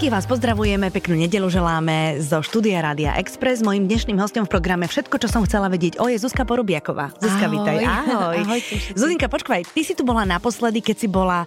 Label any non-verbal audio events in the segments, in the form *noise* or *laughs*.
Všetkých vás pozdravujeme, peknú nedelu želáme zo štúdia Rádia Express. Mojím dnešným hostom v programe Všetko, čo som chcela vedieť o je Zuzka Porubiaková. Zuzka, Ahoj. vítaj. Ahoj. Ahoj Zuzinka, počkaj, ty si tu bola naposledy, keď si bola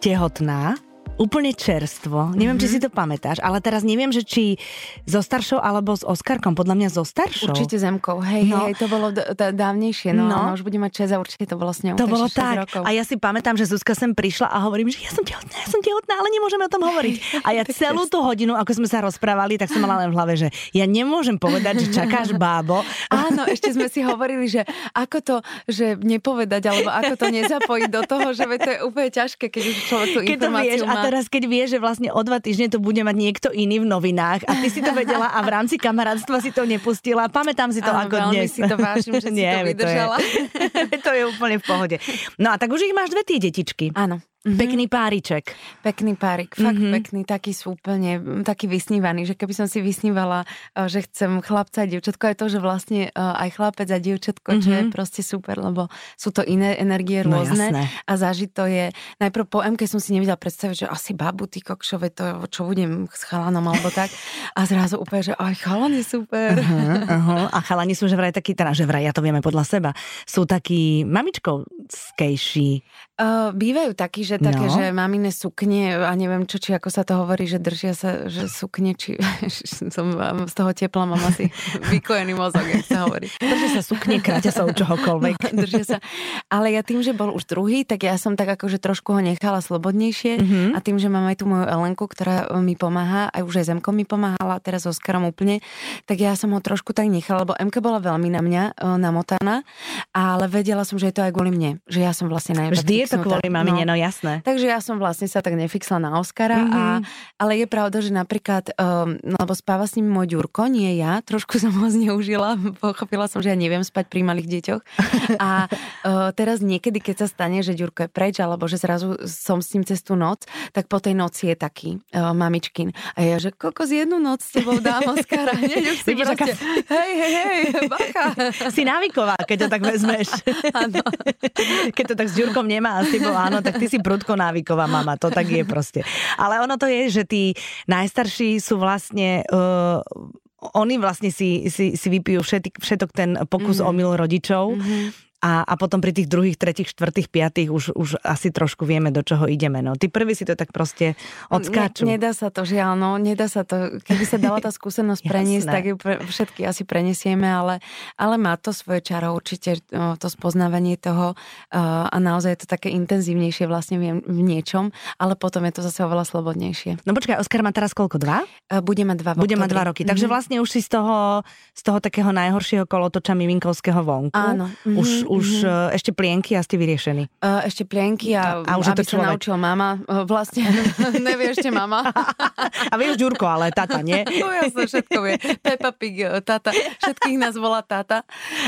tehotná úplne čerstvo. Neviem, mm-hmm. či si to pamätáš, ale teraz neviem, že či so staršou alebo s Oskarkom. Podľa mňa so staršou. Určite zemkou, hej, No. hej, to bolo d- d- dávnejšie, no, No. no. už bude mať 6 a určite to bolo s ňou. To bolo 6 tak. Rokov. A ja si pamätám, že Zuzka sem prišla a hovorím, že ja som tehotná, ja som tehotná, ale nemôžeme o tom hovoriť. A ja celú tú hodinu, ako sme sa rozprávali, tak som mala len v hlave, že ja nemôžem povedať, že čakáš *laughs* bábo. Áno, ešte sme si hovorili, že ako to, že nepovedať, alebo ako to nezapojiť do toho, že to je úplne ťažké, keď už človek tú Keď to vieš, informáciu a má. Teraz keď vieš, že vlastne o dva týždne to bude mať niekto iný v novinách a ty si to vedela a v rámci kamarátstva si to nepustila. Pamätám si to Áno, ako veľmi dnes. si to vážim, že si *laughs* to veď vydržala. To je, *laughs* to je úplne v pohode. No a tak už ich máš dve tie detičky. Áno. Mhm. Pekný páriček. Pekný párik, fakt Mhm. mm-hmm. pekný, taký sú úplne, taký vysnívaný, že keby som si vysnívala, eh, že chcem chlapca a dievčatko, aj to, že vlastne eh, aj chlapec a dievčatko, mm-hmm. čo je proste super, lebo sú to iné energie No rôzne jasné. a zažiť to je, najprv po MK som si nevedela predstaviť, že asi babu, ty kokšove, to čo budem s chalanom alebo tak a zrazu úplne, že aj chalan je super. Uh-huh, uh-huh. A chalani sú že vraj takí, teda že vraj, ja to vieme podľa seba, sú takí mamičkovskejší. Uh, bývajú takí, že také, No. že mamine sukne a neviem čo, či ako sa to hovorí, že držia sa, že sukne, či *laughs* som z toho tepla, mám asi *laughs* vykojený mozog, jak sa hovorí. Pretože sa sukne, kráťa sa od čohokoľvek. *laughs* Držia sa. Ale ja tým, že bol už druhý, tak ja som tak akože trošku ho nechala slobodnejšie Mhm. a tým, že mám aj tú moju Elenku, ktorá mi pomáha, aj už aj Zemko mi pomáhala, teraz s Oskarom úplne, tak ja som ho trošku tak nechala, lebo MK bola veľmi na mňa e, namotaná, ale vedela som, že je to aj kvôli mne, že ja som vlastne najviac Vždy je to kvôli mamine, no jasné. Takže ja som vlastne sa tak nefixla na Oscara, mm-hmm. a, ale je pravda, že napríklad, um, lebo spáva s ním môj Ďurko, nie ja, trošku *laughs* som ho zneužila, pochopila som, že ja neviem spať pri malých deťoch. A uh, *laughs* teraz niekedy, keď sa stane, že Ďurko je preč, alebo že zrazu som s ním cez tú noc, tak po tej noci je taký uh, mamičkin. A ja, že kokos jednu noc s tebou dám Oscara. Nie, už si Vidíš, proste, *laughs* hej, hej, hej, bacha. Si návyková, keď to tak vezmeš. Áno. Keď to tak s Ďurkom nemá a s tebou áno, tak ty si prudko návyková mama, to tak je proste. Ale ono to je, že tí najstarší sú vlastne... Uh, oni vlastne si, si, si vypijú všetok, všetok ten pokus mm. omyl rodičov Mhm. A, a potom pri tých druhých, tretích, štvrtých, piatých už, už asi trošku vieme, do čoho ideme. No, tí prví si to tak proste odskáču. Ne, nedá sa to, žiaľ, no, nedá sa to. Keby sa dala tá *laughs* skúsenosť preniesť, tak ju pre, všetky asi prenesieme, ale, ale má to svoje čaro určite, to spoznávanie toho a naozaj je to také intenzívnejšie vlastne v, v niečom, ale potom je to zase oveľa slobodnejšie. No počkaj, Oskar má teraz koľko? Dva? E, Bude mať dva Bude mať dva roky. Takže Mhm. vlastne už si z toho, z toho takého najhoršieho kolotoča miminkovského vonku. Áno. Mhm, Už, už mhm. e, ešte plienky a ste vyriešení. E, Ešte plienky a, A už aby to sa človek. naučil mama. E, Vlastne *laughs* *laughs* nevie ešte mama. A vieš Ďurko, ale tata, nie? *laughs* No jasne, všetko vie. Peppa Pig, tata, všetkých nás volá tata.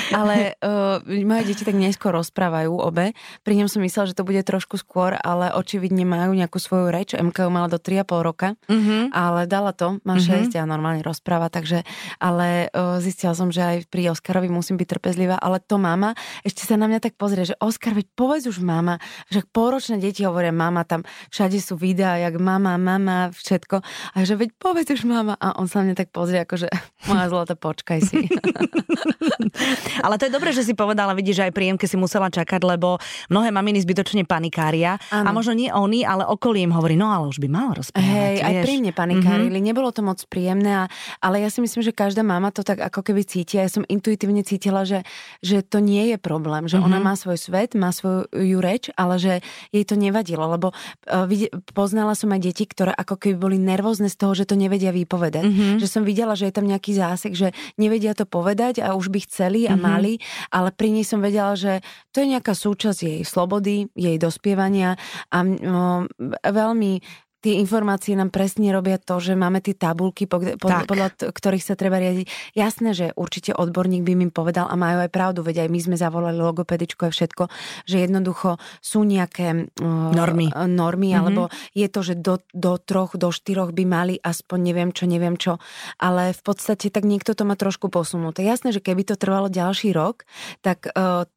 Ale uh, moje deti tak neskôr rozprávajú obe. Pri ňom som myslela, že to bude trošku skôr, ale očividne majú nejakú svoju reč. MK ju mala do 3,5 roka, Mhm. ale dala to, má Mhm. 6 a normálne rozpráva, takže, ale uh, zistila som, že aj pri Oskarovi musím byť trpezlivá, ale to mama ešte sa na mňa tak pozrie, že Oskar, veď povedz už mama, že pôročné deti hovoria mama, tam všade sú videá, jak mama, mama, všetko. A že veď povedz už mama. A on sa na mňa tak pozrie, ako že *laughs* moja zlata, počkaj si. *laughs* Ale to je dobré, že si povedala, vidíš, že aj príjemke si musela čakať, lebo mnohé maminy zbytočne panikária. A Áno. možno nie oni, ale okolie im hovorí, no ale už by mal rozprávať. Hej, aj vieš. pri mne panikárili, mm-hmm. nebolo to moc príjemné, a, ale ja si myslím, že každá mama to tak ako keby cíti. Ja som intuitívne cítila, že, že to nie je problém, že mm-hmm. ona má svoj svet, má svoju reč, ale že jej to nevadilo, lebo uh, poznala som aj deti, ktoré ako keby boli nervózne z toho, že to nevedia vypovedať. Mm-hmm. Že som videla, že je tam nejaký zásek, že nevedia to povedať a už by chceli a mm-hmm. mali, ale pri nej som vedela, že to je nejaká súčasť jej slobody, jej dospievania a um, veľmi tie informácie nám presne robia to, že máme tie tabulky, pod, pod, podľa t- ktorých sa treba riadiť. Jasné, že určite odborník by mi povedal a majú aj pravdu, veď aj my sme zavolali logopedičku a všetko, že jednoducho sú nejaké uh, Normy. normy Mhm. alebo je to, že do, do troch, do štyroch by mali aspoň neviem čo, neviem čo, ale v podstate tak niekto to má trošku posunuté. Jasné, že keby to trvalo ďalší rok, tak uh,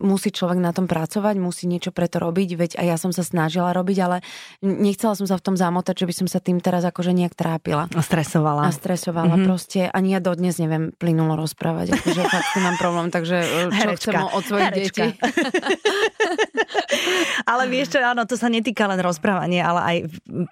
musí človek na tom pracovať, musí niečo preto robiť, veď aj ja som sa snažila robiť, ale nechcela som sa v tom zamotať, že by som sa tým teraz akože nejak trápila. A stresovala. A stresovala mm-hmm. proste. Ani ja dodnes neviem plynulo rozprávať, akože fakt s mám problém, takže e, čo Herečka. chcem od svojich Herečka. detí. *laughs* ale vieš čo, áno, to sa netýka len rozprávania, ale aj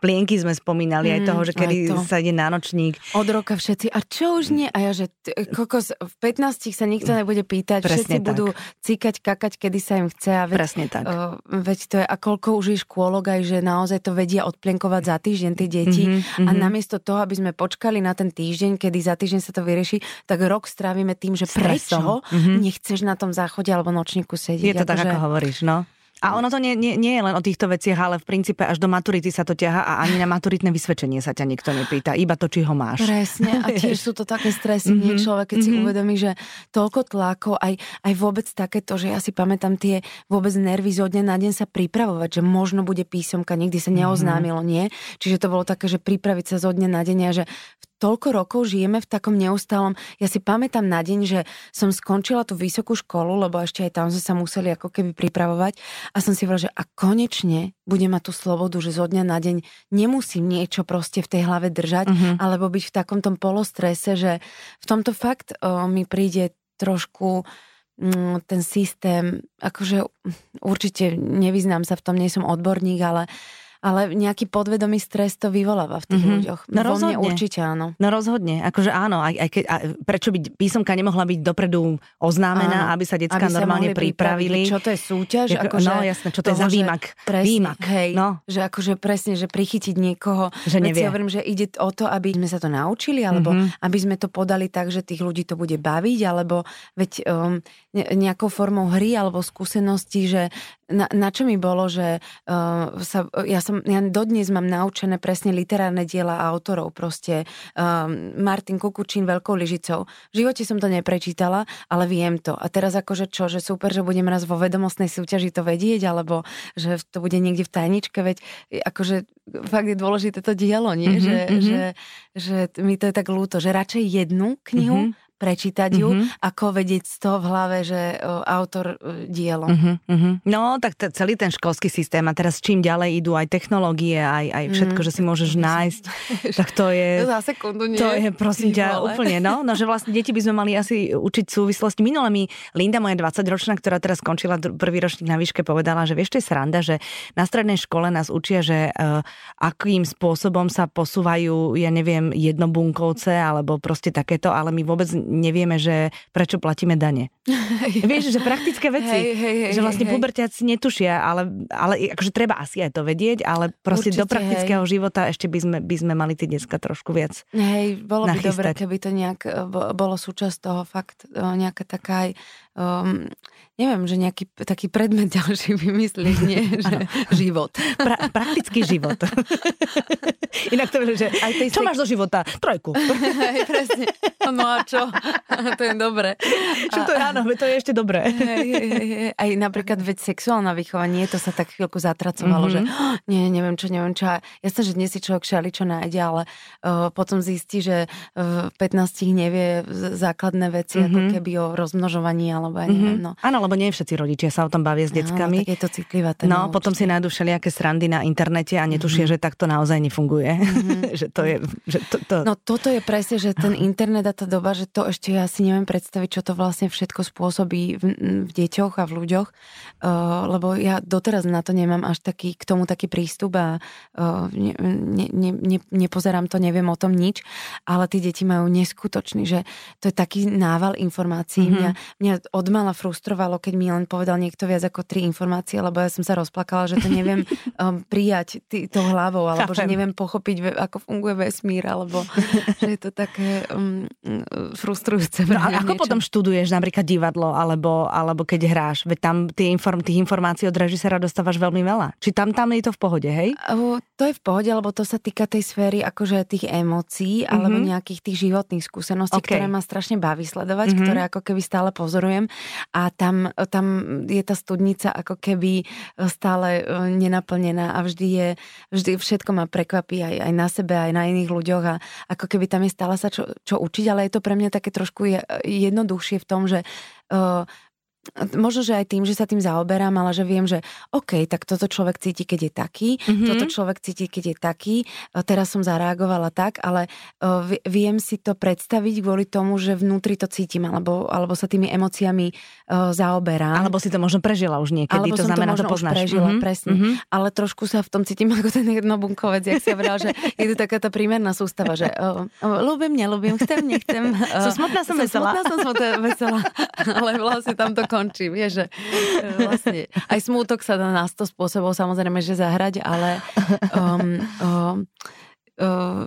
plienky sme spomínali, mm, aj toho, že kedy to. sa ide na nočník. Od roka všetci, a čo už nie? A ja, že kokos, v 15 sa nikto nebude pýtať, Presne všetci tak. budú cikať, kakať, kedy sa im chce. A veď, Presne tak. Uh, veď to je, a koľko už je škôlok aj, že naozaj to vedia odplienkovať za týždeň tie deti. Mm-hmm, a namiesto toho, aby sme počkali na ten týždeň, kedy za týždeň sa to vyrieši, tak rok strávime tým, že prečo mm-hmm. nechceš na tom záchode alebo nočníku sedieť. Je to tak, že... ako hovoríš, no. A ono to nie, nie, nie je len o týchto veciach, ale v princípe až do maturity sa to ťaha a ani na maturitné vysvedčenie sa ťa nikto nepýta, iba to, či ho máš. Presne, a tiež *laughs* sú to také stresy, mm-hmm. človek, keď mm-hmm. si mhm. uvedomí, že toľko tlakov, aj, aj vôbec takéto, že ja si pamätám tie vôbec nervy zo dňa na deň sa pripravovať, že možno bude písomka, nikdy sa neoznámilo, mm-hmm. nie? Čiže to bolo také, že pripraviť sa zo dňa na deň a že v toľko rokov žijeme v takom neustálom. Ja si pamätám na deň, že som skončila tú vysokú školu, lebo ešte aj tam sme sa museli ako keby pripravovať a som si hovorila, že a konečne budem mať tú slobodu, že zo dňa na deň nemusím niečo proste v tej hlave držať, uh-huh. alebo byť v takom tom polostrese, že v tomto fakt o, mi príde trošku mm, ten systém, akože určite nevyznám sa v tom, nie som odborník, ale ale nejaký podvedomý stres to vyvoláva v tých mm-hmm. ľuďoch. No, Vo rozhodne. mne určite áno. No rozhodne, akože áno, aj, aj keď, a prečo by písomka nemohla byť dopredu oznámená, áno, aby sa detská normálne pripravili. Čo to je súťaž? Ako, no jasné, čo to toho, je za výmak. Presne, výmak. Hej, no. že akože presne, že prichytiť niekoho. Že nevie. Si hovorím, že ide o to, aby sme sa to naučili, alebo mm-hmm. aby sme to podali tak, že tých ľudí to bude baviť, alebo veď um, nejakou formou hry alebo skúsenosti, že na, na čo mi bolo, že uh, sa, ja som, ja dodnes mám naučené presne literárne diela autorov, proste um, Martin Kukučín veľkou lyžicou. V živote som to neprečítala, ale viem to. A teraz akože čo, že super, že budem raz vo vedomostnej súťaži to vedieť, alebo že to bude niekde v tajničke, veď akože fakt je dôležité to dielo, nie? Mm-hmm, že, mm-hmm. Že, že mi to je tak ľúto, že radšej jednu knihu mm-hmm prečítať ju, mm-hmm. ako vedieť z toho v hlave, že o, autor o, dielo. Mm-hmm. No, tak t- celý ten školský systém a teraz čím ďalej idú aj technológie, aj, aj všetko, mm-hmm. že si môžeš nájsť, tak to je... *laughs* Za sekundu nie. To je, prosím ťa, úplne, no, no, že vlastne deti by sme mali asi učiť súvislosti. Minule mi Linda, moja 20-ročná, ktorá teraz skončila prvý ročník na výške, povedala, že vieš, to je sranda, že na strednej škole nás učia, že uh, akým spôsobom sa posúvajú, ja neviem, jednobunkovce alebo proste takéto, ale my vôbec nevieme, že prečo platíme dane. *laughs* Vieš, že praktické veci, hej, hej, hej, že vlastne pubertiaci netušia, ale, ale akože treba asi aj to vedieť, ale proste Určite, do praktického hej. života ešte by sme, by sme mali tie detská trošku viac Hej, bolo by dobre, keby to nejak e, bolo súčasť toho fakt e, nejaká taká aj um, neviem, že nejaký taký predmet *laughs* ďalší vymyslieť, nie? *laughs* Že život. *laughs* Pra, praktický život. Inak to je, že Aj tej čo sek... máš do života? Trojku. Hej, presne. No a čo? to je dobre. Čo to je, áno, to je ešte dobré. Aj napríklad veď sexuálne vychovanie, to sa tak chvíľku zatracovalo, mm-hmm. že oh, nie, neviem čo, neviem čo. Jasne, že dnes si človek šali čo nájde, ale uh, potom zistí, že v 15 nevie základné veci, mm-hmm. ako mhm. keby o rozmnožovaní alebo ja neviem. Mm-hmm. No. Áno, lebo nie všetci rodičia sa o tom bavia s deckami. No, tak je to citlivá téma. No, potom si nájdu všelijaké srandy na internete a netušia, mm-hmm. že takto naozaj nefunguje. Mm-hmm. *laughs* že to je, že to, to... No toto je presne, že ten internet a tá doba, že to ešte ja si neviem predstaviť, čo to vlastne všetko spôsobí v, v deťoch a v ľuďoch, uh, lebo ja doteraz na to nemám až taký, k tomu taký prístup a uh, ne, ne, ne, nepozerám to, neviem o tom nič, ale tí deti majú neskutočný, že to je taký nával informácií. Mm-hmm. Mňa, mňa odmala frustrovalo, keď mi len povedal niekto viac ako tri informácie, lebo ja som sa rozplakala, že to neviem *laughs* um, prijať tý, tou hlavou, alebo Chápem. že neviem pochopiť, ako funguje vesmír, alebo že je to také um, frustrujúce. No a ako niečo. potom študuješ napríklad divadlo, alebo, alebo keď hráš? Veď tam tie inform, tých informácií od režisera dostávaš veľmi veľa. Či tam, tam je to v pohode, hej? Uh, to je v pohode, lebo to sa týka tej sféry akože tých emócií, mm-hmm. alebo nejakých tých životných skúseností, okay. ktoré ma strašne baví sledovať, mm-hmm. ktoré ako keby stále pozorujem a tam, tam je tá studnica ako keby stále e, nenaplnená a vždy je, vždy všetko ma prekvapí aj, aj na sebe, aj na iných ľuďoch a ako keby tam je stále sa čo, čo učiť, ale je to pre mňa také trošku jednoduchšie v tom, že možno, že aj tým, že sa tým zaoberám, ale že viem, že OK, tak toto človek cíti, keď je taký, mm-hmm. toto človek cíti, keď je taký, teraz som zareagovala tak, ale viem si to predstaviť kvôli tomu, že vnútri to cítim, alebo, alebo sa tými emóciami zaoberám. Alebo si to možno prežila už niekedy, alebo to znamená, to možno poznáš. Už prežila, mm-hmm. presne. Mm-hmm. Ale trošku sa v tom cítim ako ten jednobunkovec, jak si hovorila, že je tu taká tá prímerná sústava, že uh, ľúbim, nelúbim, chcem, nechcem. *laughs* Uh, som smutná, som, som veselá. Smutná, som smutná, veselá. ale vlastne tam to končí, vieš, že e, vlastne aj smútok sa dá na 100 spôsobov samozrejme, že zahrať, ale um, um, uh,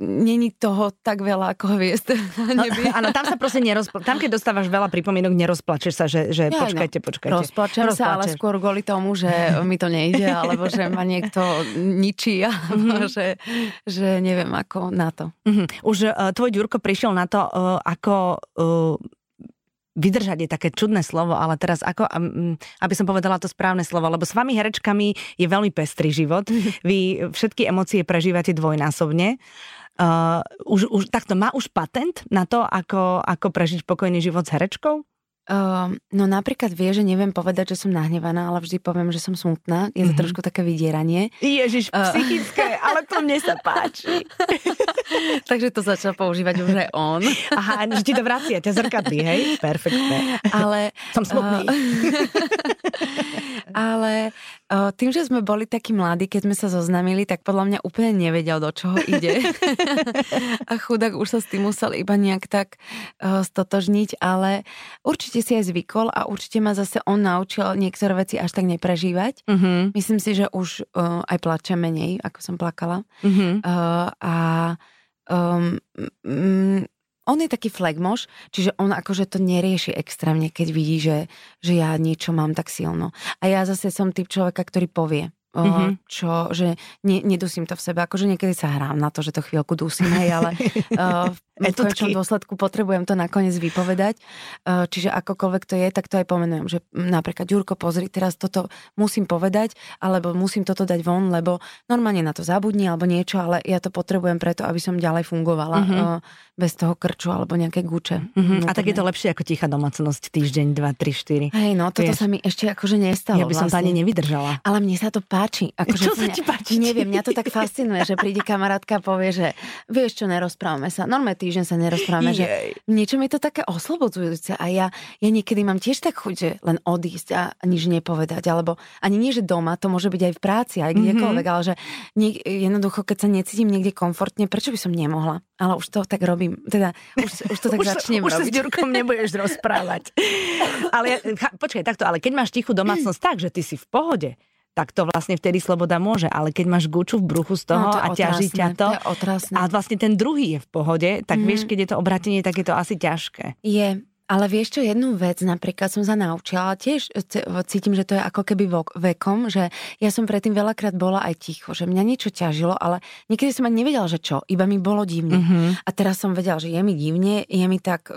není toho tak veľa ako hviezd na nebi. No, *laughs* áno, tam sa proste nerozpl- tam keď dostávaš veľa pripomienok, nerozplačeš sa, že, že ja, počkajte, počkajte. Rozplačem Rozplačeš. sa, ale skôr kvôli tomu, že mi to nejde, alebo že ma niekto ničí, *laughs* alebo mm-hmm. že, že neviem ako na to. Mm-hmm. Už uh, tvoj Ďurko prišiel na to, uh, ako uh, vydržať je také čudné slovo, ale teraz ako, aby som povedala to správne slovo, lebo s vami herečkami je veľmi pestrý život. *laughs* Vy všetky emócie prežívate dvojnásobne. Uh, už, už, takto má už patent na to, ako, ako prežiť pokojný život s herečkou? Uh, no napríklad vie, že neviem povedať, že som nahnevaná, ale vždy poviem, že som smutná. Je to mm-hmm. trošku také vydieranie. Ježiš, psychické, uh. ale to mne sa páči. *laughs* Takže to začal používať už aj on. Aha, že ti to vracia, ťa zrkadlí, hej? Perfektné. Ale... Som smutný. Uh, *laughs* ale tým, že sme boli takí mladí, keď sme sa zoznamili, tak podľa mňa úplne nevedel, do čoho ide. *laughs* A chudák už sa s tým musel iba nejak tak uh, stotožniť, ale určite si aj zvykol a určite ma zase on naučil niektoré veci až tak neprežívať. Uh-huh. Myslím si, že už uh, aj plačem menej, ako som plakala. Uh-huh. Uh, a um, um, on je taký flagmoš, čiže on akože to nerieši extrémne, keď vidí, že, že ja niečo mám tak silno. A ja zase som typ človeka, ktorý povie mm-hmm. čo, že ne, nedusím to v sebe. Akože niekedy sa hrám na to, že to chvíľku dusím, hej, ale *laughs* uh, v konečnom dôsledku potrebujem to nakoniec vypovedať. Uh, čiže akokoľvek to je, tak to aj pomenujem, že napríklad Ďurko, pozri, teraz toto musím povedať, alebo musím toto dať von, lebo normálne na to zabudni alebo niečo, ale ja to potrebujem preto, aby som ďalej fungovala mm-hmm. bez toho krču alebo nejaké guče. Mm-hmm. A tak je to lepšie ako tichá domácnosť týždeň, dva, tri, štyri. Hej, no toto Vieš, sa mi ešte akože nestalo. Ja by som vlastne. to ani nevydržala. Ale mne sa to páči. Akože čo sa ti páči? Neviem, mňa to tak fascinuje, že príde kamarátka a povie, že vieš čo, nerozprávame sa. Normálne týždeň sa nerozprávame, Jej. že niečo mi to také oslobodzujúce a ja, ja niekedy mám tiež tak chuť, že len odísť a nič nepovedať, alebo ani nie, že doma, to môže byť aj v práci, aj kdekoľvek, mm-hmm. ale že nie, jednoducho, keď sa necítim niekde komfortne, prečo by som nemohla? Ale už to tak robím, teda už, už to tak *laughs* už, začnem už robiť. Už s Ďurkom nebudeš rozprávať. *laughs* ale počkaj, takto, ale keď máš tichú domácnosť tak, že ty si v pohode, tak to vlastne vtedy sloboda môže. Ale keď máš guču v bruchu z toho no, to a ťaží ťa to, to a vlastne ten druhý je v pohode, tak mm. vieš, keď je to obratenie, tak je to asi ťažké. Je, ale vieš čo, jednu vec napríklad som sa naučila, tiež cítim, že to je ako keby vekom, že ja som predtým veľakrát bola aj ticho, že mňa niečo ťažilo, ale niekedy som ani nevedela, že čo, iba mi bolo divne. Mm-hmm. A teraz som vedela, že je mi divne, je mi tak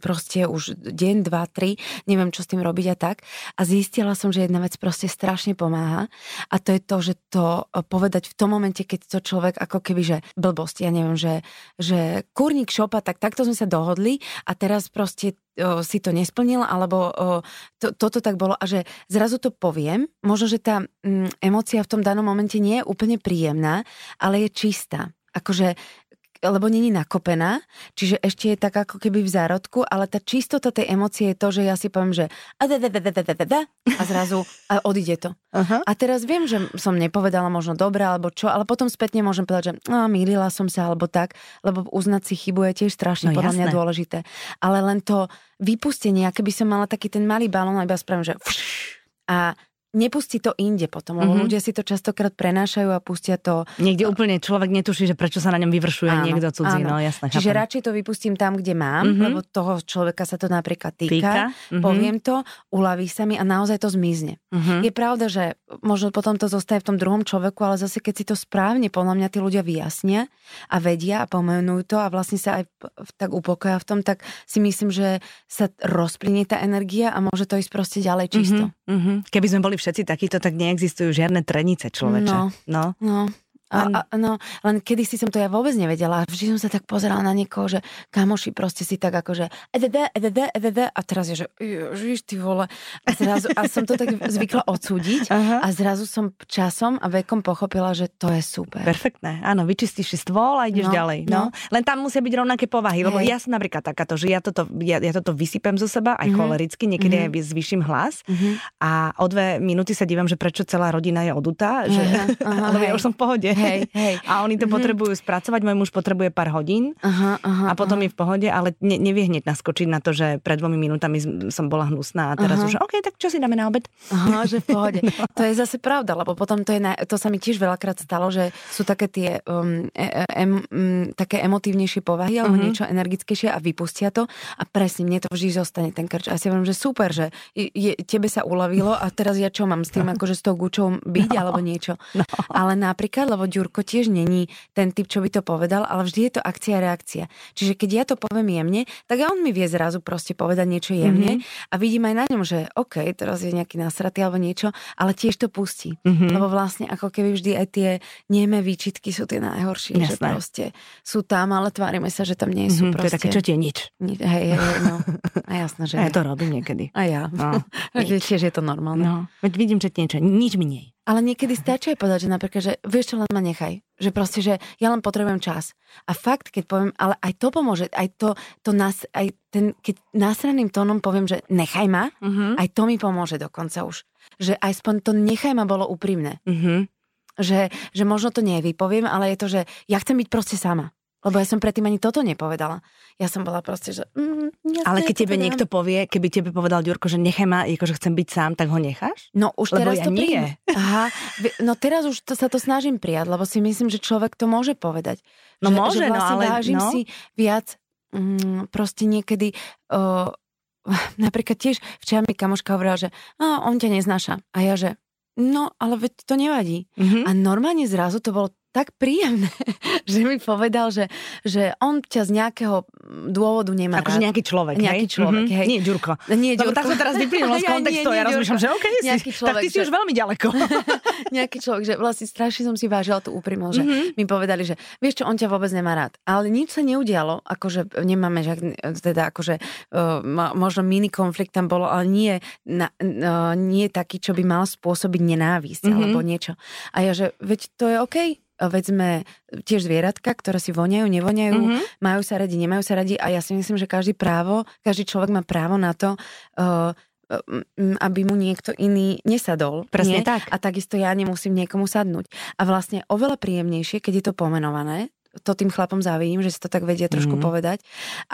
proste už deň, dva, tri, neviem čo s tým robiť a tak. A zistila som, že jedna vec proste strašne pomáha a to je to, že to povedať v tom momente, keď to človek ako keby, že blbosť, ja neviem, že, že kurník šopa, tak takto sme sa dohodli a teraz proste si to nesplnil, alebo to, toto tak bolo a že zrazu to poviem, možno, že tá mm, emocia v tom danom momente nie je úplne príjemná, ale je čistá. Akože lebo není nakopená, čiže ešte je tak ako keby v zárodku, ale tá čistota tej emócie je to, že ja si poviem, že a zrazu a odíde to. Uh-huh. A teraz viem, že som nepovedala možno dobre alebo čo, ale potom spätne môžem povedať, že no, mýlila som sa alebo tak, lebo uznať si chybu je tiež strašne no, podľa jasné. mňa dôležité. Ale len to vypustenie, keby som mala taký ten malý balón a iba spravím, že a nepustí to inde potom, lebo mm-hmm. ľudia si to častokrát prenášajú a pustia to... Niekde úplne človek netuší, že prečo sa na ňom vyvršuje áno, niekto cudzí, áno. no jasné. Čiže chápem. radšej to vypustím tam, kde mám, mm-hmm. lebo toho človeka sa to napríklad týka, týka? Mm-hmm. poviem to, uľaví sa mi a naozaj to zmizne. Mm-hmm. Je pravda, že možno potom to zostaje v tom druhom človeku, ale zase keď si to správne, podľa mňa tí ľudia vyjasnia a vedia a pomenujú to a vlastne sa aj tak upokoja v tom, tak si myslím, že sa rozplynie tá energia a môže to ísť proste ďalej čisto. Mm-hmm. Keby sme boli všetci takíto, tak neexistujú žiadne trenice človeče. No, no. no. A, a, no, len kedy si som to ja vôbec nevedela. Vždy som sa tak pozerala na niekoho, že kamoši proste si tak akože a teraz je, že ježiš ty vole. A, zrazu, a som to tak zvykla odsúdiť Aha. a zrazu som časom a vekom pochopila, že to je super. Perfektné, áno, vyčistíš si stôl a ideš no, ďalej. No. no. Len tam musia byť rovnaké povahy, lebo Hej. ja som napríklad takáto, že ja toto, ja, ja toto vysypem zo seba aj mm-hmm. cholericky, niekedy mm-hmm. aj zvýšim hlas mm-hmm. a o dve minúty sa dívam, že prečo celá rodina je odutá, že, aha, aha, *laughs* lebo ja už som v pohode. Hej, hej. A oni to mm-hmm. potrebujú spracovať, môj muž potrebuje pár hodín aha, aha, a potom aha. je v pohode, ale ne, nevie hneď naskočiť na to, že pred dvomi minútami som bola hnusná a teraz aha. už, OK, tak čo si dáme na obed? Aha, že v pohode. no. *laughs* To je zase pravda, lebo potom to, je na, to sa mi tiež veľakrát stalo, že sú také tie um, e, e em, um, také emotívnejšie povahy alebo uh-huh. niečo energickejšie a vypustia to a presne mne to vždy zostane ten krč. A si hovorím, že super, že je, tebe sa uľavilo a teraz ja čo mám s tým, akože s tou gučou byť no. alebo niečo. No. Ale napríklad, lebo Ďurko tiež není ten typ, čo by to povedal, ale vždy je to akcia a reakcia. Čiže keď ja to poviem jemne, tak on mi vie zrazu proste povedať niečo jemne mm-hmm. a vidím aj na ňom, že OK, teraz je nejaký nasratý alebo niečo, ale tiež to pustí. Mm-hmm. Lebo vlastne ako keby vždy aj tie nieme výčitky sú tie najhoršie, Jasné. že proste sú tam, ale tvárime sa, že tam nie sú mm-hmm, proste. To je také, čo tie nič. nič hej, hej, no. A jasné, že... A ja to robím niekedy. A ja. No. *laughs* tiež je to normálne. No. Veď vidím, že niečo, nič mi nie. Ale niekedy stačí aj povedať, že napríklad, že vieš čo, len ma nechaj. Že proste, že ja len potrebujem čas. A fakt, keď poviem, ale aj to pomôže, aj to, to nás, aj ten, keď násraným tónom poviem, že nechaj ma, uh-huh. aj to mi pomôže dokonca už. Že aspoň to nechaj ma bolo úprimné. Uh-huh. Že, že možno to nevypoviem, ale je to, že ja chcem byť proste sama. Lebo ja som predtým ani toto nepovedala. Ja som bola proste, že... Mm, Ale keď tebe niekto povie, keby tebe povedal Ďurko, že nechaj ma, že chcem byť sám, tak ho necháš? No už lebo teraz ja to nie. Aha, no teraz už to, sa to snažím prijať, lebo si myslím, že človek to môže povedať. No že, môže, že no vlastne ale... vážim no. si viac mm, proste niekedy... Uh, *laughs* napríklad tiež včera mi kamoška hovorila, že a, on ťa neznáša. A ja, že no, ale veď to nevadí. Mm-hmm. A normálne zrazu to bolo tak príjemné, *laughs* že mi povedal, že, že on ťa z nejakého dôvodu nemá Akože nejaký človek, Nejaký hej? človek, mm-hmm. hej. Nie Ďurko. Nie Ďurko. Lebo tak to teraz vyplynulo z kontextu. *laughs* Ja, nie, ja rozmýšľam, že OK, si, človek, tak ty si že... už veľmi ďaleko. *laughs* nejaký človek, že vlastne strašne som si vážila tú úprimnosť, že mm-hmm. mi povedali, že vieš čo, on ťa vôbec nemá rád. Ale nič sa neudialo, akože nemáme, že, teda akože uh, možno mini konflikt tam bolo, ale nie, na, uh, nie taký, čo by mal spôsobiť nenávisť mm-hmm. alebo niečo. A ja, že veď to je OK, veď sme tiež zvieratka, ktoré si voňajú, nevoňajú, mm-hmm. majú sa radi, nemajú sa radi a ja si myslím, že každý právo, každý človek má právo na to, uh, aby mu niekto iný nesadol. Presne nie? tak. A takisto ja nemusím niekomu sadnúť. A vlastne oveľa príjemnejšie, keď je to pomenované, to tým chlapom závidím, že si to tak vedia trošku mm. povedať,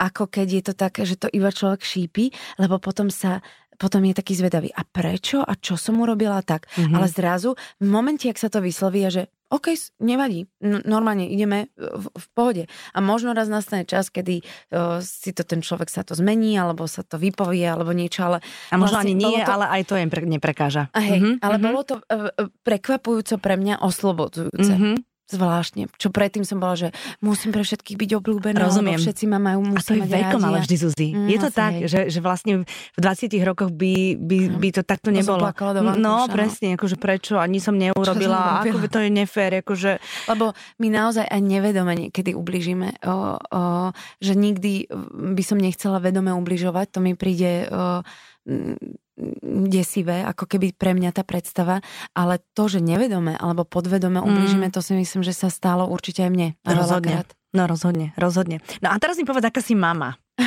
ako keď je to tak, že to iba človek šípi, lebo potom sa potom je taký zvedavý. A prečo? A čo som urobila tak? Mm-hmm. Ale zrazu, v momente, ak sa to vysloví, že OK, nevadí, N- normálne ideme v, v pohode. A možno raz nastane čas, kedy uh, si to ten človek sa to zmení, alebo sa to vypovie, alebo niečo, ale... A možno vlastne, ani nie, to... ale aj to im pre- neprekáža. A hej, mm-hmm. ale mm-hmm. bolo to uh, prekvapujúco pre mňa oslobodzujúce. Mm-hmm zvláštne. Čo predtým som bola, že musím pre všetkých byť obľúbená, Rozumiem. všetci ma majú, A to je vekom ale vždy, Zuzi. Mm, je to tak, že, že vlastne v 20 rokoch by, by, mm. by to takto nebolo. To no, presne, akože prečo, ani som neurobila, ako by to je nefér, akože... Lebo my naozaj aj nevedome niekedy ubližíme, o, o, že nikdy by som nechcela vedome ubližovať, to mi príde o, desivé, ako keby pre mňa tá predstava, ale to, že nevedome alebo podvedome ubližíme, mm. to si myslím, že sa stalo určite aj mne. Rozhodne. No rozhodne, rozhodne. No a teraz mi povedz, aká si mama. *laughs*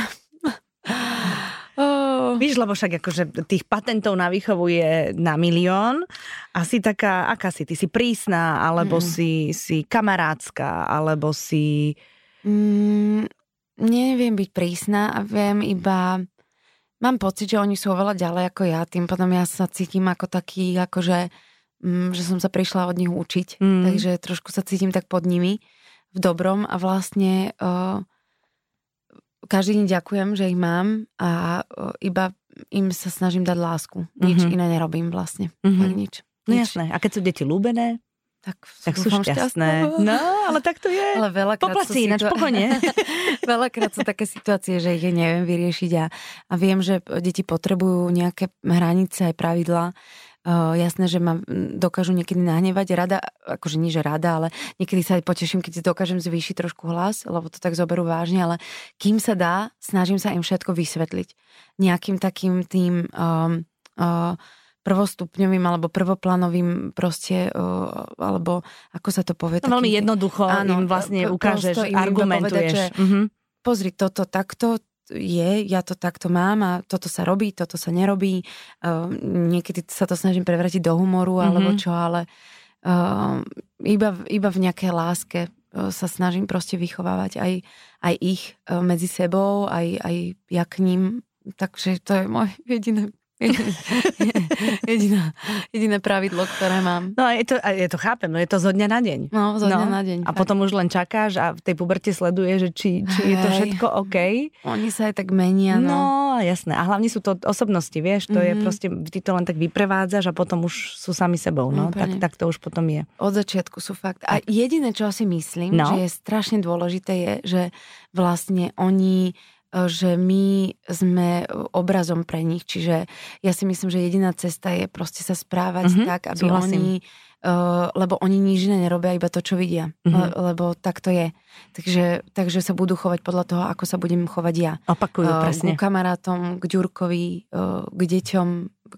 oh. Víš, lebo však akože tých patentov na výchovu je na milión. A si taká, aká si? Ty si prísna, alebo mm. si, si kamarátska, alebo si... Mm, neviem byť prísna a viem iba Mám pocit, že oni sú oveľa ďalej ako ja, tým potom ja sa cítim ako taký, akože, mm, že som sa prišla od nich učiť, mm. takže trošku sa cítim tak pod nimi v dobrom a vlastne uh, každý deň ďakujem, že ich mám a uh, iba im sa snažím dať lásku. Nič mm-hmm. iné nerobím vlastne. Mm-hmm. Tak nič. No jasné. A keď sú deti ľúbené? Tak, tak sú šťastné. No, ale tak to je. Ale veľakrát Poplaci ináč, situa- pokojne. *laughs* veľakrát sú také situácie, že ich neviem vyriešiť a, a viem, že deti potrebujú nejaké hranice aj pravidlá Uh, jasné, že ma dokážu niekedy nahnevať, rada, akože nie, že rada, ale niekedy sa aj poteším, keď dokážem zvýšiť trošku hlas, lebo to tak zoberú vážne, ale kým sa dá, snažím sa im všetko vysvetliť. Nejakým takým tým um, uh, prvostupňovým alebo prvoplánovým proste, alebo ako sa to povie? No, veľmi jednoducho áno, im vlastne ukážeš, argumentuješ. Povedať, že, mm-hmm. Pozri, toto takto, je, ja to takto mám a toto sa robí, toto sa nerobí. Uh, niekedy sa to snažím prevrátiť do humoru mm-hmm. alebo čo, ale uh, iba, iba v nejakej láske uh, sa snažím proste vychovávať aj, aj ich medzi sebou, aj, aj ja k ním. Takže to je moje jediné *laughs* jediná, jediné pravidlo, ktoré mám. No je to, je to chápem, no je to zo dňa na deň. No, zo dňa no. na deň. A tak. potom už len čakáš a v tej puberte sleduje, že či, či je to všetko OK. Oni sa aj tak menia, no. No, jasné. A hlavne sú to osobnosti, vieš, to mm-hmm. je mhm. proste, ty to len tak vyprevádzaš a potom už sú sami sebou, no. Tak, tak to už potom je. Od začiatku sú fakt. A jediné, čo si myslím, no. že je strašne dôležité je, že vlastne oni že my sme obrazom pre nich, čiže ja si myslím, že jediná cesta je proste sa správať mm-hmm, tak, aby súhlasím. oni Uh, lebo oni nič iné nerobia, iba to, čo vidia. Mm-hmm. Le, lebo tak to je. Takže, takže sa budú chovať podľa toho, ako sa budem chovať ja. Opakujú, uh, presne. K kamarátom, k Ďurkovi, uh, k deťom,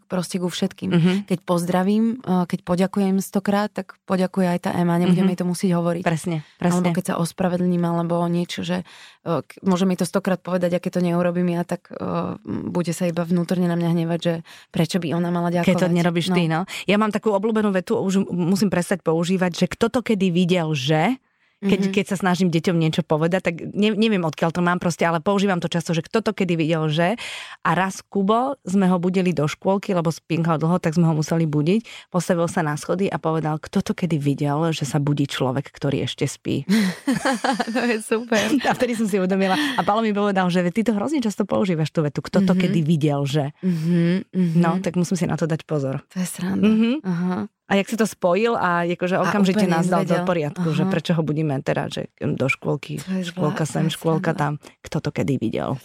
proste ku všetkým. Mm-hmm. Keď pozdravím, eh, keď poďakujem stokrát, tak poďakuje aj tá Ema, nebudem mm-hmm. jej to musieť hovoriť. Presne, presne. Alebo keď sa ospravedlním, alebo niečo, že uh, môže mi to stokrát povedať, aké to neurobím ja, tak uh, bude sa iba vnútorne na mňa hnevať, že prečo by ona mala ďakovať. Keď to nerobíš no. ty, no. Ja mám takú obľúbenú vetu, už musím prestať používať, že kto to kedy videl, že keď, mm-hmm. keď sa snažím deťom niečo povedať, tak ne, neviem odkiaľ to mám proste, ale používam to často, že kto to kedy videl, že a raz Kubo sme ho budili do škôlky, lebo spinkal dlho, tak sme ho museli budiť, postavil sa na schody a povedal, kto to kedy videl, že sa budí človek, ktorý ešte spí. *laughs* to je super. *laughs* A vtedy som si uvedomila. A Palo mi povedal, že ty to hrozne často používaš tú vetu, kto to mm-hmm. kedy videl, že. Mm-hmm. No, tak musím si na to dať pozor. To je sranda. Mm-hmm. Aha. A jak si to spojil a akože okamžite nás dal do poriadku, Aha. že prečo ho budeme teda, že do škôlky, škôlka sem, škôlka tam. Kto to kedy videl?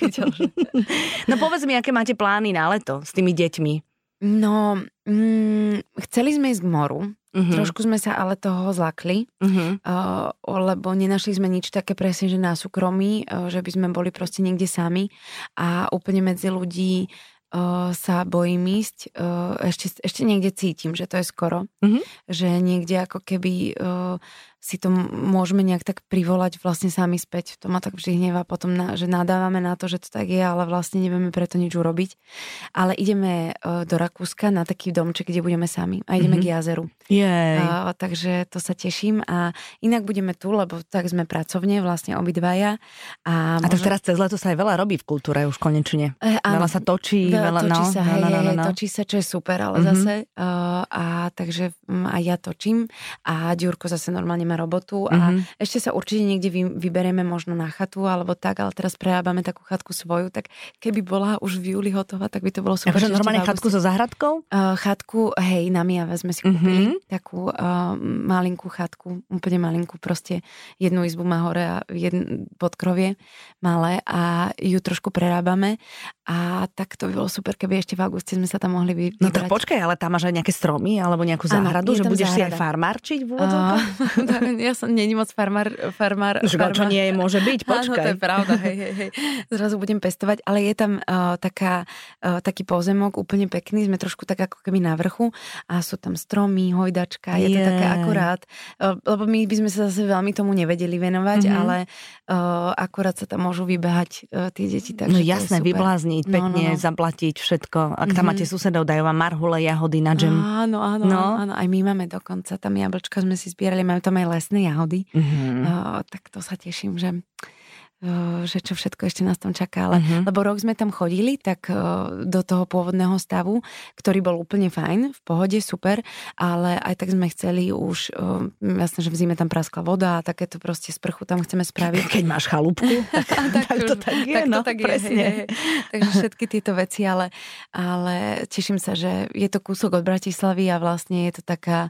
videl že... *laughs* no povedz mi, aké máte plány na leto s tými deťmi? No, mm, chceli sme ísť k moru, Uh-huh. Trošku sme sa ale toho zlakli, uh-huh. uh, lebo nenašli sme nič také presne, že na súkromí, uh, že by sme boli proste niekde sami a úplne medzi ľudí sa bojím ísť. Ešte, ešte niekde cítim, že to je skoro. Mm-hmm. Že niekde ako keby si to môžeme nejak tak privolať vlastne sami späť. To ma tak vždy hnevá potom, na, že nadávame na to, že to tak je, ale vlastne nevieme preto nič urobiť. Ale ideme uh, do Rakúska na taký domček, kde budeme sami a ideme mm-hmm. k jazeru. Jej. Takže to sa teším a inak budeme tu, lebo tak sme pracovne vlastne obidvaja. A, a tak teraz cez leto sa aj veľa robí v kultúre už konečne. E, áno, veľa sa točí. Veľa, točí no, sa, no, hej, no, no, no, no. točí sa, čo je super, ale mm-hmm. zase. Uh, a takže um, aj ja točím a Ďurko zase normálne má robotu a mm-hmm. ešte sa určite niekde vy, vyberieme možno na chatu alebo tak, ale teraz prerábame takú chatku svoju, tak keby bola už v júli hotová, tak by to bolo super. Takže normálne chatku so zahradkou? Uh, chatku, hej, na Miave sme si kúpili mm-hmm. takú uh, malinkú chatku, úplne malinkú, proste jednu izbu má hore a jedn, podkrovie malé a ju trošku prerábame a tak to by bolo super, keby ešte v auguste sme sa tam mohli vybrať. No tak počkaj, ale tam máš aj nejaké stromy alebo nejakú záhradu, ano, že budeš záhrada. si aj farmárčiť v uh, *laughs* *laughs* Ja som není moc farmár. farmár, farmár. Čo nie je, môže byť, počkaj. *laughs* Áno, to je pravda, hej, hej, hej. Zrazu budem pestovať, ale je tam uh, taká, uh, taký pozemok úplne pekný, sme trošku tak ako keby na vrchu a sú tam stromy, hojdačka, je, je to také akurát, uh, lebo my by sme sa zase veľmi tomu nevedeli venovať, mm-hmm. ale uh, akurát sa tam môžu vybehať uh, tie deti. no jasné, vyblázni zachrániť, pekne no, no, no. zaplatiť všetko. Ak tam mm-hmm. máte susedov, dajú vám marhule, jahody na džem. Áno, áno, no. áno, aj my máme dokonca, tam jablčka sme si zbierali, máme tam aj lesné jahody. Mm-hmm. Uh, tak to sa teším, že že čo všetko ešte nás tam čaká. Ale, uh-huh. Lebo rok sme tam chodili tak do toho pôvodného stavu, ktorý bol úplne fajn, v pohode, super, ale aj tak sme chceli už, jasné, že v zime tam praskla voda a takéto proste sprchu tam chceme spraviť. Keď máš chalúbku, *laughs* tak, tak, tak to tak je, tak no, to tak presne. Je, hej, hej. Takže všetky tieto veci, ale, ale teším sa, že je to kúsok od Bratislavy a vlastne je to taká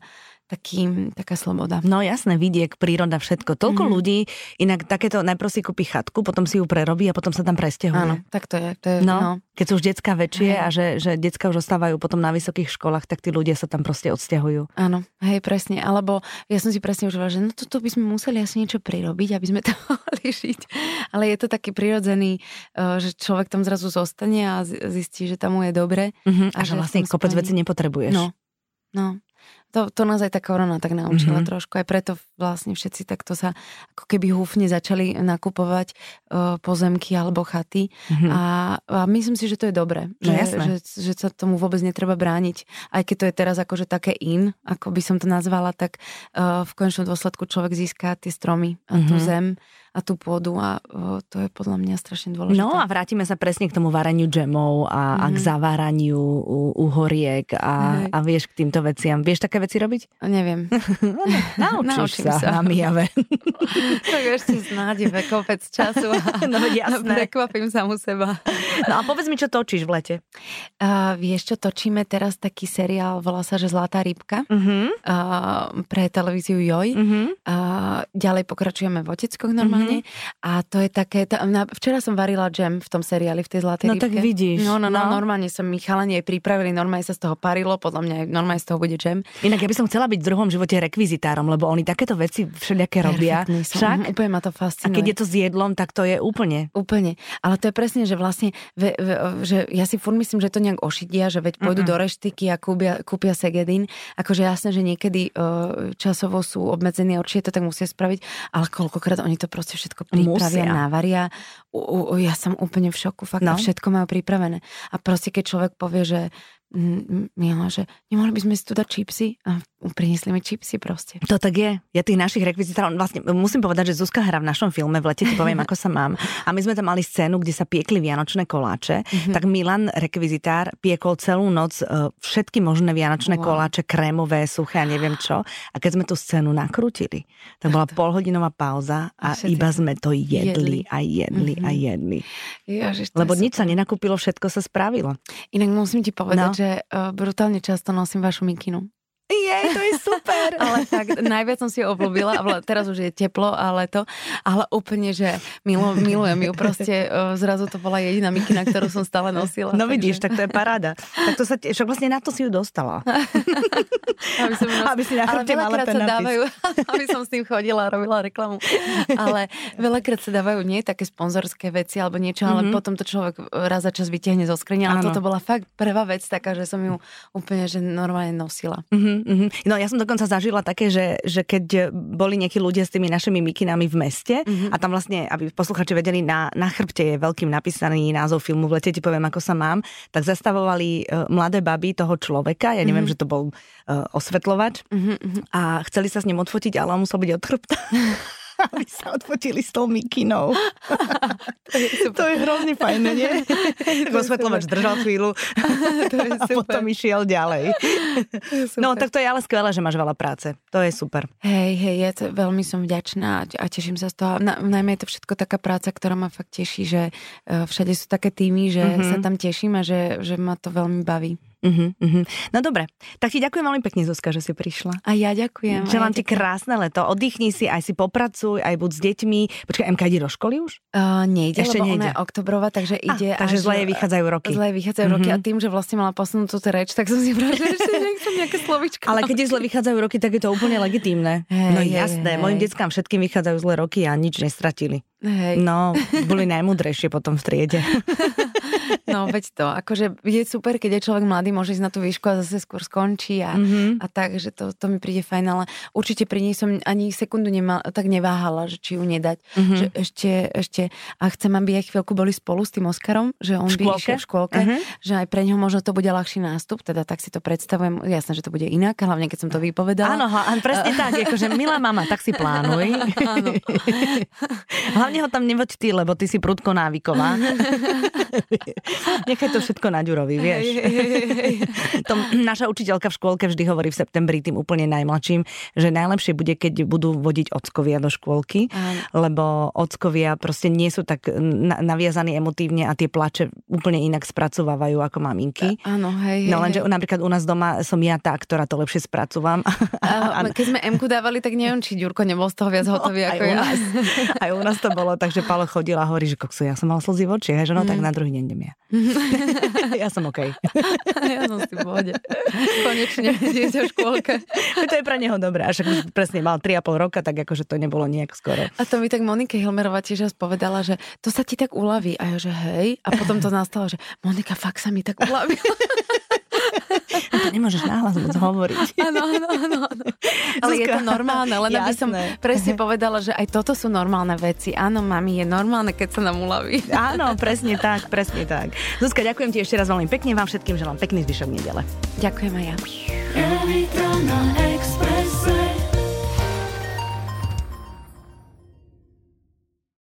taký, taká sloboda. No jasné, vidiek, príroda, všetko. Toľko mm-hmm. ľudí, inak takéto najprv si kúpi chatku, potom si ju prerobí a potom sa tam presťahuje. Áno, tak to je. To je no, no. Keď sú už detská väčšie hej. a že, že detská už ostávajú potom na vysokých školách, tak tí ľudia sa tam proste odsťahujú. Áno, hej, presne. Alebo ja som si presne už že no toto by sme museli asi niečo prirobiť, aby sme *laughs* to mohli žiť. Ale je to taký prirodzený, eh, že človek tam zrazu zostane a zistí, že tam mu je dobre. Mm-hmm, a, a že vlastne kopec veci nepotrebuješ. No, no. To, to nás aj tá korona tak naučila mm-hmm. trošku. Aj preto vlastne všetci takto sa ako keby húfne začali nakupovať uh, pozemky alebo chaty. Mm-hmm. A, a myslím si, že to je dobré. No, že, že, že sa tomu vôbec netreba brániť. Aj keď to je teraz akože také in, ako by som to nazvala, tak uh, v konečnom dôsledku človek získa tie stromy a mm-hmm. tú mhm. zem a tú pôdu a o, to je podľa mňa strašne dôležité. No a vrátime sa presne k tomu varaniu džemov a, mm-hmm. a k mhm. zaváraniu uhoriek a, a vieš k týmto veciam. Vieš také veci robiť? Neviem. *laughs* Naučíš sa, sa. na mijave. *laughs* tak ešte snáď kopec času a *laughs* no, jasné. prekvapím u seba. No a povedz mi, čo točíš v lete? Uh, vieš čo, točíme teraz taký seriál, volá sa, že Zlatá rybka uh-huh. uh, pre televíziu Joj. Uh-huh. Uh, ďalej pokračujeme v Oteckoch normálne normálne. Mm-hmm. A to je také, tá, na, včera som varila džem v tom seriáli, v tej zlatej No rybke. tak vidíš. No, no, no, no, normálne som mi chalani aj pripravili, normálne sa z toho parilo, podľa mňa aj normálne z toho bude džem. Inak ja by som chcela byť v druhom živote rekvizitárom, lebo oni takéto veci všelijaké robia. Som, Však? Mm, úplne ma to fascinuje. A keď je to s jedlom, tak to je úplne. Úplne. Ale to je presne, že vlastne, ve, ve, že ja si furt myslím, že to nejak ošidia, že veď pôjdu mm-hmm. do reštiky a kúpia, kúpia segedín. Akože jasné, že niekedy uh, časovo sú obmedzení a určite to tak musia spraviť, ale koľkokrát oni to proste všetko pripravia, Musia. návaria. U, u, ja som úplne v šoku, fakt no. všetko majú pripravené. A proste keď človek povie, že Mila, že nemohli by sme si tu dať čipsy a priniesli mi čipsy proste. To tak je. Ja tých našich rekvizitárov, vlastne musím povedať, že Zuzka hrá v našom filme, v lete ti poviem, *laughs* ako sa mám. A my sme tam mali scénu, kde sa piekli vianočné koláče, mm-hmm. tak Milan, rekvizitár, piekol celú noc uh, všetky možné vianočné wow. koláče, krémové, suché a neviem čo. A keď sme tú scénu nakrútili, tak bola polhodinová pauza a, a iba sme to jedli, jedli. a jedli mm-hmm. a jedli. Ježiš, Lebo nič sa nenakúpilo, všetko sa spravilo. Inak musím ti povedať, no. že že uh, brutálne často nosím vašu mikinu. Je, to je super. *laughs* ale tak, najviac som si ju obľúbila, teraz už je teplo a leto, ale úplne, že milo, milujem ju, proste uh, zrazu to bola jediná mikina, ktorú som stále nosila. No takže... vidíš, tak to je paráda. Tak to sa, však vlastne na to si ju dostala. *laughs* aby, som nos... aby si na chrbte mala sa dávajú, *laughs* aby som s tým chodila a robila reklamu. Ale veľakrát sa dávajú nie také sponzorské veci alebo niečo, ale mm-hmm. potom to človek raz za čas vytiahne zo skrine. Ale toto bola fakt prvá vec taká, že som ju úplne že normálne nosila. Mm-hmm. Mm-hmm. No ja som dokonca zažila také, že, že keď boli nejakí ľudia s tými našimi mikinami v meste mm-hmm. a tam vlastne, aby posluchači vedeli, na, na chrbte je veľkým napísaný názov filmu, v lete ti poviem, ako sa mám, tak zastavovali uh, mladé baby toho človeka, ja neviem, mm-hmm. že to bol uh, osvetľovač mm-hmm. a chceli sa s ním odfotiť, ale on musel byť od chrbta. *laughs* *laughs* aby sa odfotili s tou mikinou. *laughs* to, je to je hrozne fajné, nie? *laughs* Osvetľovač držal chvíľu to je a potom išiel ďalej. No tak to je ale skvelé, že máš veľa práce. To je super. Hej, hej, ja to veľmi som vďačná a teším sa z toho. Na, najmä je to všetko taká práca, ktorá ma fakt teší, že uh, všade sú také týmy, že mm-hmm. sa tam teším a že, že ma to veľmi baví. Uh-huh, uh-huh. No dobre, tak ti ďakujem veľmi pekne, Zuzka, že si prišla. A ja ďakujem. Želám ja ti krásne leto, oddychni si, aj si popracuj, aj buď s deťmi. Počkaj, MK ide do školy už? Uh, nejde, Ešte lebo nejde. ona je oktobrová, takže ide. Ah, takže zle vychádzajú roky. Zle vychádzajú uh-huh. roky a tým, že vlastne mala posunúť tú reč, tak som si vrala, že ešte nechcem nejaké slovičko. Ale keď je zle vychádzajú roky, tak je to úplne legitímne. Hey, no jasné, hey, mojim deckám všetkým vychádzajú zle roky a nič nestratili. Hej. No, boli najmudrejšie potom v triede. *laughs* No, veď to. Akože je super, keď je človek mladý, môže ísť na tú výšku a zase skôr skončí a, mm-hmm. a tak, že to, to mi príde fajn, ale určite pri nej som ani sekundu nemal, tak neváhala, že či ju nedať. Mm-hmm. Že ešte, ešte, a chcem, aby aj chvíľku boli spolu s tým Oskarom, že on by išiel v škôlke, mm-hmm. že aj pre neho možno to bude ľahší nástup, teda tak si to predstavujem. Jasné, že to bude inak, hlavne keď som to vypovedala. Áno, presne *laughs* tak, akože milá mama, tak si plánuj. Áno. hlavne ho tam nevoď ty, lebo ty si prudko návyková. *laughs* *laughs* Nechaj to všetko na Ďurovi, vieš. *laughs* to, naša učiteľka v škôlke vždy hovorí v septembri tým úplne najmladším, že najlepšie bude, keď budú vodiť ockovia do škôlky, Áno. lebo ockovia proste nie sú tak naviazaní emotívne a tie plače úplne inak spracovávajú ako maminky. Áno, hej. No lenže napríklad u nás doma som ja tá, ktorá to lepšie spracúvam. *laughs* Keď sme M dávali, tak neviem, či Ďurko nebol z toho viac hotový no, ako ja. Nás, aj u nás to bolo, takže Paolo chodil a hovorí, že kokso, ja som mal slzy v očiach, že no mm. tak na druhý deň idem ja. *laughs* ja som OK. *laughs* ja som si v pohode. Konečne, dieťa v škôlke. to je pre neho dobré. Až už presne mal 3,5 roka, tak akože to nebolo nejak skoro. A to mi tak Monika Hilmerová tiež raz povedala, že to sa ti tak uľaví. A ja, že hej. A potom to nastalo, že Monika, fakt sa mi tak uľavila. *laughs* To nemôžeš náhlas moc hovoriť. Áno, áno, áno. *laughs* Ale Zuzka, je to normálne, len aby som presne povedala, že aj toto sú normálne veci. Áno, mami, je normálne, keď sa nám uľaví. *laughs* Áno, presne tak, presne tak. Zuzka, ďakujem ti ešte raz veľmi pekne, vám všetkým želám pekný zvyšok nedele. Ďakujem aj ja.